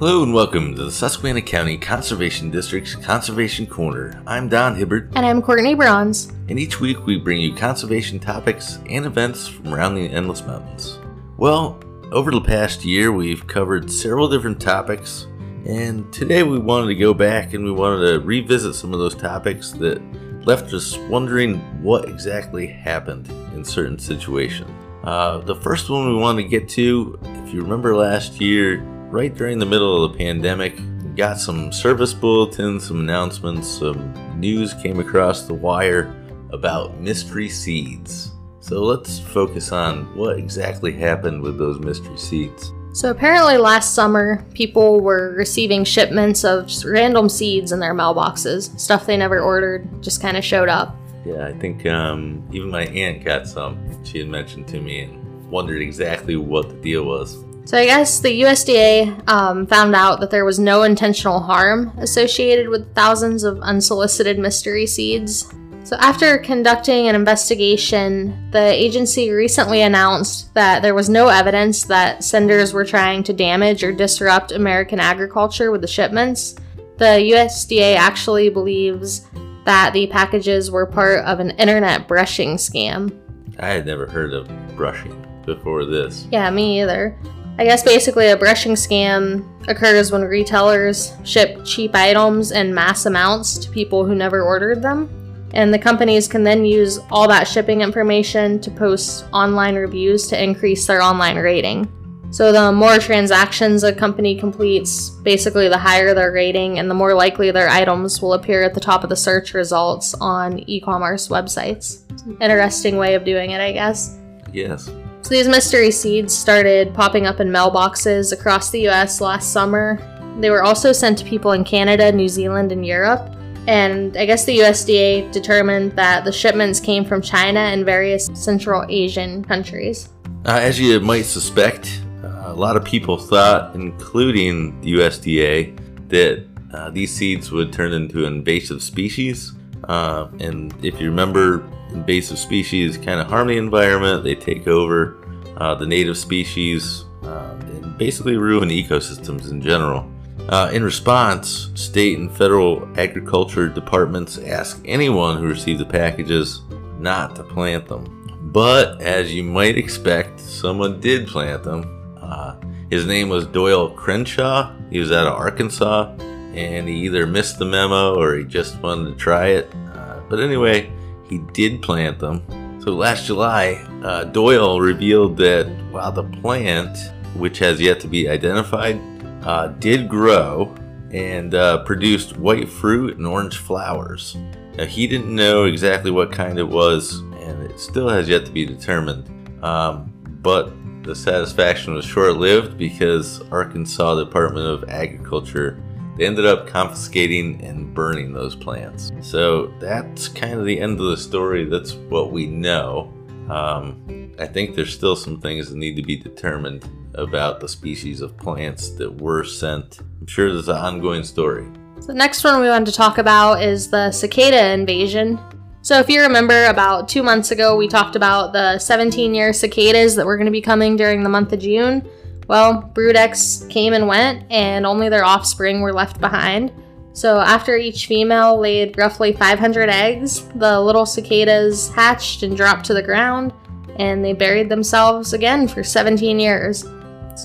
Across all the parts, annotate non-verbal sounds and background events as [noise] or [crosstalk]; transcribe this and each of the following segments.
Hello and welcome to the Susquehanna County Conservation District's Conservation Corner. I'm Don Hibbert, And I'm Courtney Bronze. and each week we bring you conservation topics and events from around the Endless Mountains. Well, over the past year we've covered several different topics, and today we wanted to go back and we wanted to revisit some of those topics that left us wondering what exactly happened in certain situations. Uh, the first one we want to get to, if you remember last year, right during the middle of the pandemic, we got some service bulletins, some announcements, some news came across the wire about mystery seeds. So let's focus on what exactly happened with those mystery seeds. So apparently last summer, people were receiving shipments of just random seeds in their mailboxes. Stuff they never ordered just kind of showed up. Yeah, I think um, even my aunt got some. She had mentioned to me and wondered exactly what the deal was. So I guess the USDA um, found out that there was no intentional harm associated with thousands of unsolicited mystery seeds. So after conducting an investigation, the agency recently announced that there was no evidence that senders were trying to damage or disrupt American agriculture with the shipments. The USDA actually believes that the packages were part of an internet brushing scam. I had never heard of brushing before this. Yeah, me either. I guess basically a brushing scam occurs when retailers ship cheap items in mass amounts to people who never ordered them. And the companies can then use all that shipping information to post online reviews to increase their online rating. So, the more transactions a company completes, basically the higher their rating, and the more likely their items will appear at the top of the search results on e commerce websites. Interesting way of doing it, I guess. Yes. So these mystery seeds started popping up in mailboxes across the US last summer. They were also sent to people in Canada, New Zealand, and Europe. And I guess the USDA determined that the shipments came from China and various Central Asian countries. Uh, as you might suspect, uh, a lot of people thought, including the USDA, that uh, these seeds would turn into invasive species. Uh, and if you remember, invasive species kind of harm the environment, they take over uh, the native species uh, and basically ruin ecosystems in general. Uh, in response, state and federal agriculture departments ask anyone who receives the packages not to plant them. But as you might expect, someone did plant them. Uh, his name was Doyle Crenshaw. He was out of Arkansas, and he either missed the memo or he just wanted to try it. Uh, but anyway, he did plant them. So last July, uh, Doyle revealed that while the plant, which has yet to be identified, uh, did grow and uh, produced white fruit and orange flowers. Now, he didn't know exactly what kind it was, and it still has yet to be determined. Um, but the satisfaction was short lived because Arkansas Department of Agriculture they ended up confiscating and burning those plants. So that's kind of the end of the story. That's what we know. Um, I think there's still some things that need to be determined about the species of plants that were sent. I'm sure there's an ongoing story. The next one we want to talk about is the cicada invasion. So, if you remember, about two months ago, we talked about the 17 year cicadas that were going to be coming during the month of June. Well, brood Broodex came and went, and only their offspring were left behind. So, after each female laid roughly 500 eggs, the little cicadas hatched and dropped to the ground, and they buried themselves again for 17 years.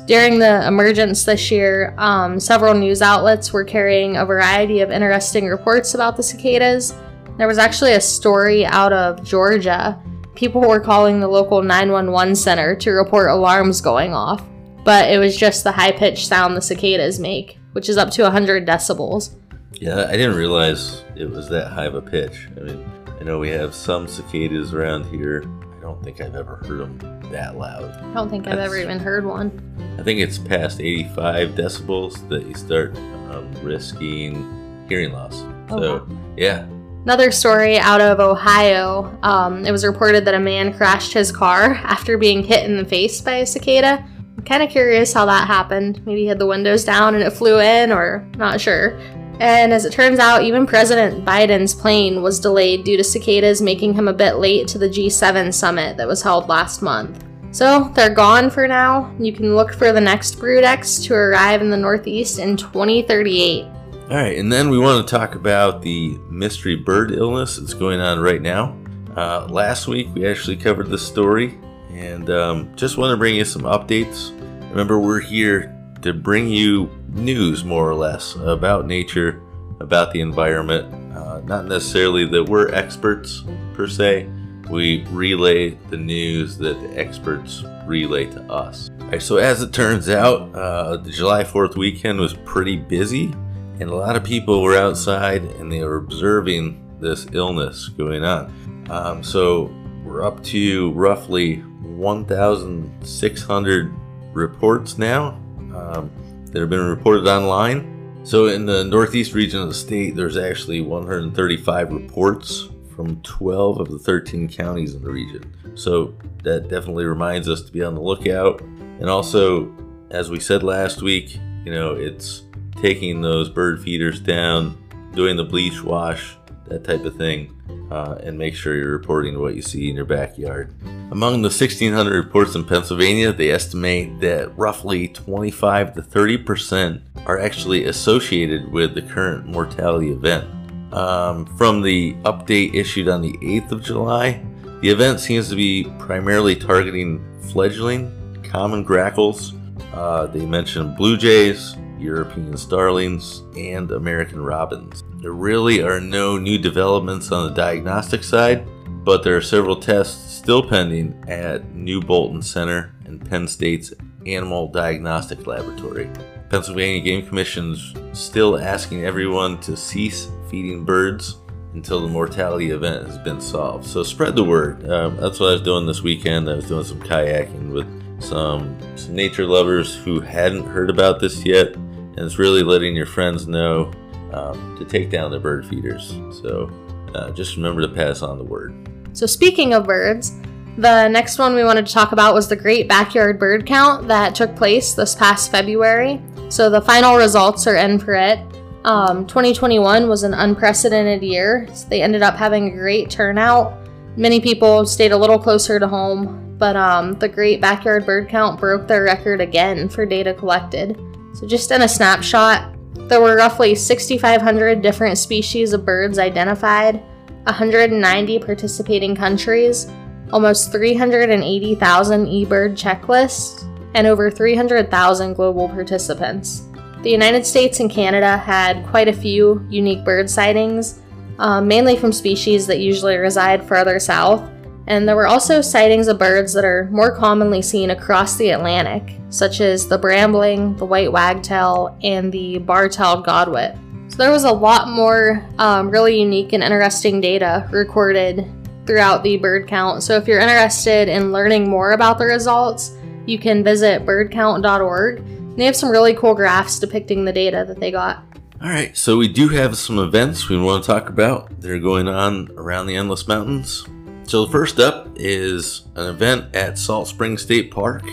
During the emergence this year, um, several news outlets were carrying a variety of interesting reports about the cicadas. There was actually a story out of Georgia. People were calling the local 911 center to report alarms going off, but it was just the high pitched sound the cicadas make, which is up to 100 decibels. Yeah, I didn't realize it was that high of a pitch. I mean, I know we have some cicadas around here. I don't think I've ever heard them that loud. I don't think I've ever even heard one. I think it's past 85 decibels that you start um, risking hearing loss. Oh, so, wow. yeah, Another story out of Ohio. Um, it was reported that a man crashed his car [laughs] after being hit in the face by a cicada. Kind of curious how that happened. Maybe he had the windows down and it flew in, or not sure. And as it turns out, even President Biden's plane was delayed due to cicadas making him a bit late to the G7 summit that was held last month. So they're gone for now. You can look for the next brood X to arrive in the Northeast in 2038. All right, and then we want to talk about the mystery bird illness that's going on right now. Uh, last week we actually covered this story, and um, just want to bring you some updates. Remember, we're here to bring you news more or less about nature, about the environment. Uh, not necessarily that we're experts per se. We relay the news that the experts relay to us. Right, so as it turns out, uh, the July 4th weekend was pretty busy and a lot of people were outside and they were observing this illness going on. Um, so we're up to roughly 1,600 reports now um, that have been reported online. So in the northeast region of the state, there's actually 135 reports from 12 of the 13 counties in the region. So that definitely reminds us to be on the lookout. And also, as we said last week, you know, it's taking those bird feeders down, doing the bleach wash, that type of thing, uh, and make sure you're reporting what you see in your backyard. Among the 1,600 reports in Pennsylvania, they estimate that roughly 25 to 30 percent are actually associated with the current mortality event. Um, from the update issued on the 8th of July, the event seems to be primarily targeting fledgling common grackles. Uh, they mention blue jays, European starlings, and American robins. There really are no new developments on the diagnostic side, but there are several tests still pending at New Bolton Center and Penn State's Animal Diagnostic Laboratory. Pennsylvania Game Commission's still asking everyone to cease feeding birds until the mortality event has been solved. So spread the word. Um, that's what I was doing this weekend. I was doing some kayaking with some, some nature lovers who hadn't heard about this yet and it's really letting your friends know um, to take down the bird feeders. So uh, just remember to pass on the word. So, speaking of birds, the next one we wanted to talk about was the Great Backyard Bird Count that took place this past February. So, the final results are in for it. Um, 2021 was an unprecedented year. So They ended up having a great turnout. Many people stayed a little closer to home, but um, the Great Backyard Bird Count broke their record again for data collected. So, just in a snapshot, there were roughly 6,500 different species of birds identified, 190 participating countries, almost 380,000 eBird checklists, and over 300,000 global participants. The United States and Canada had quite a few unique bird sightings, um, mainly from species that usually reside farther south, and there were also sightings of birds that are more commonly seen across the Atlantic, such as the brambling, the white wagtail, and the bar-tailed godwit. So there was a lot more um, really unique and interesting data recorded throughout the bird count. So if you're interested in learning more about the results, you can visit birdcount.org. They have some really cool graphs depicting the data that they got. All right, so we do have some events we want to talk about. that are going on around the Endless Mountains. So first up is an event at Salt Spring State Park,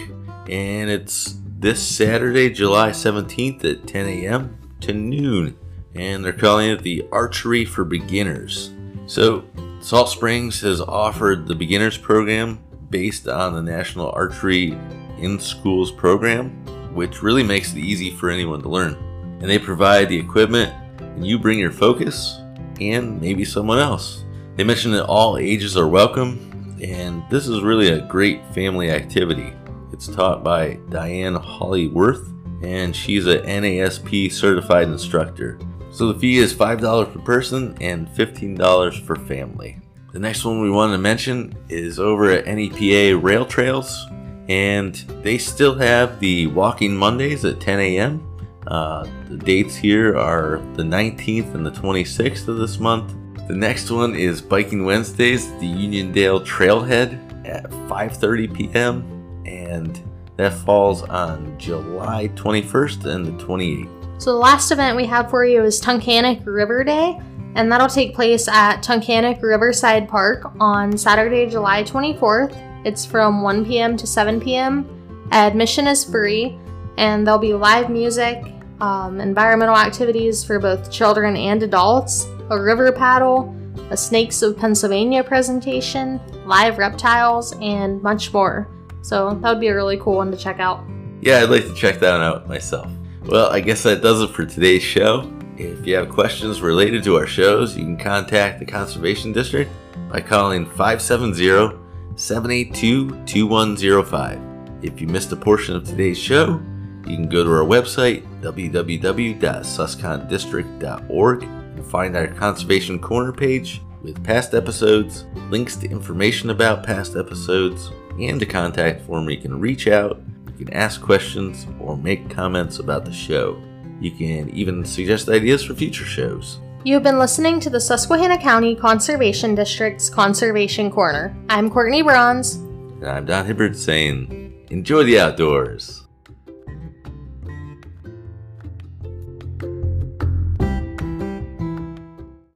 and it's this Saturday, July 17th at 10 a.m. to noon, and they're calling it the Archery for Beginners. So Salt Springs has offered the beginners program based on the National Archery in Schools program, which really makes it easy for anyone to learn. And they provide the equipment, and you bring your focus and maybe someone else. They mention that all ages are welcome, and this is really a great family activity. It's taught by Diane Hollyworth, and she's a NASP certified instructor. So the fee is $5 per person and $15 for family. The next one we want to mention is over at NEPA Rail Trails, and they still have the Walking Mondays at 10 a.m. Uh, the dates here are the 19th and the 26th of this month. The next one is Biking Wednesdays, the Uniondale Trailhead at 5:30 p.m. and that falls on July 21st and the 28th. So the last event we have for you is Tunkhannock River Day, and that'll take place at Tunkhannock Riverside Park on Saturday, July 24th. It's from 1 p.m. to 7 p.m. Admission is free, and there'll be live music, um, environmental activities for both children and adults, a river paddle, a Snakes of Pennsylvania presentation, live reptiles, and much more. So that would be a really cool one to check out. Yeah, I'd like to check that out myself. Well, I guess that does it for today's show. If you have questions related to our shows, you can contact the Conservation District by calling 570 782 2105. If you missed a portion of today's show, you can go to our website, www.suscondistrict.org, and find our Conservation Corner page with past episodes, links to information about past episodes, and a contact form where you can reach out, you can ask questions, or make comments about the show. You can even suggest ideas for future shows. You have been listening to the Susquehanna County Conservation District's Conservation Corner. I'm Courtney Bronze. And I'm Don Hibbert saying, enjoy the outdoors.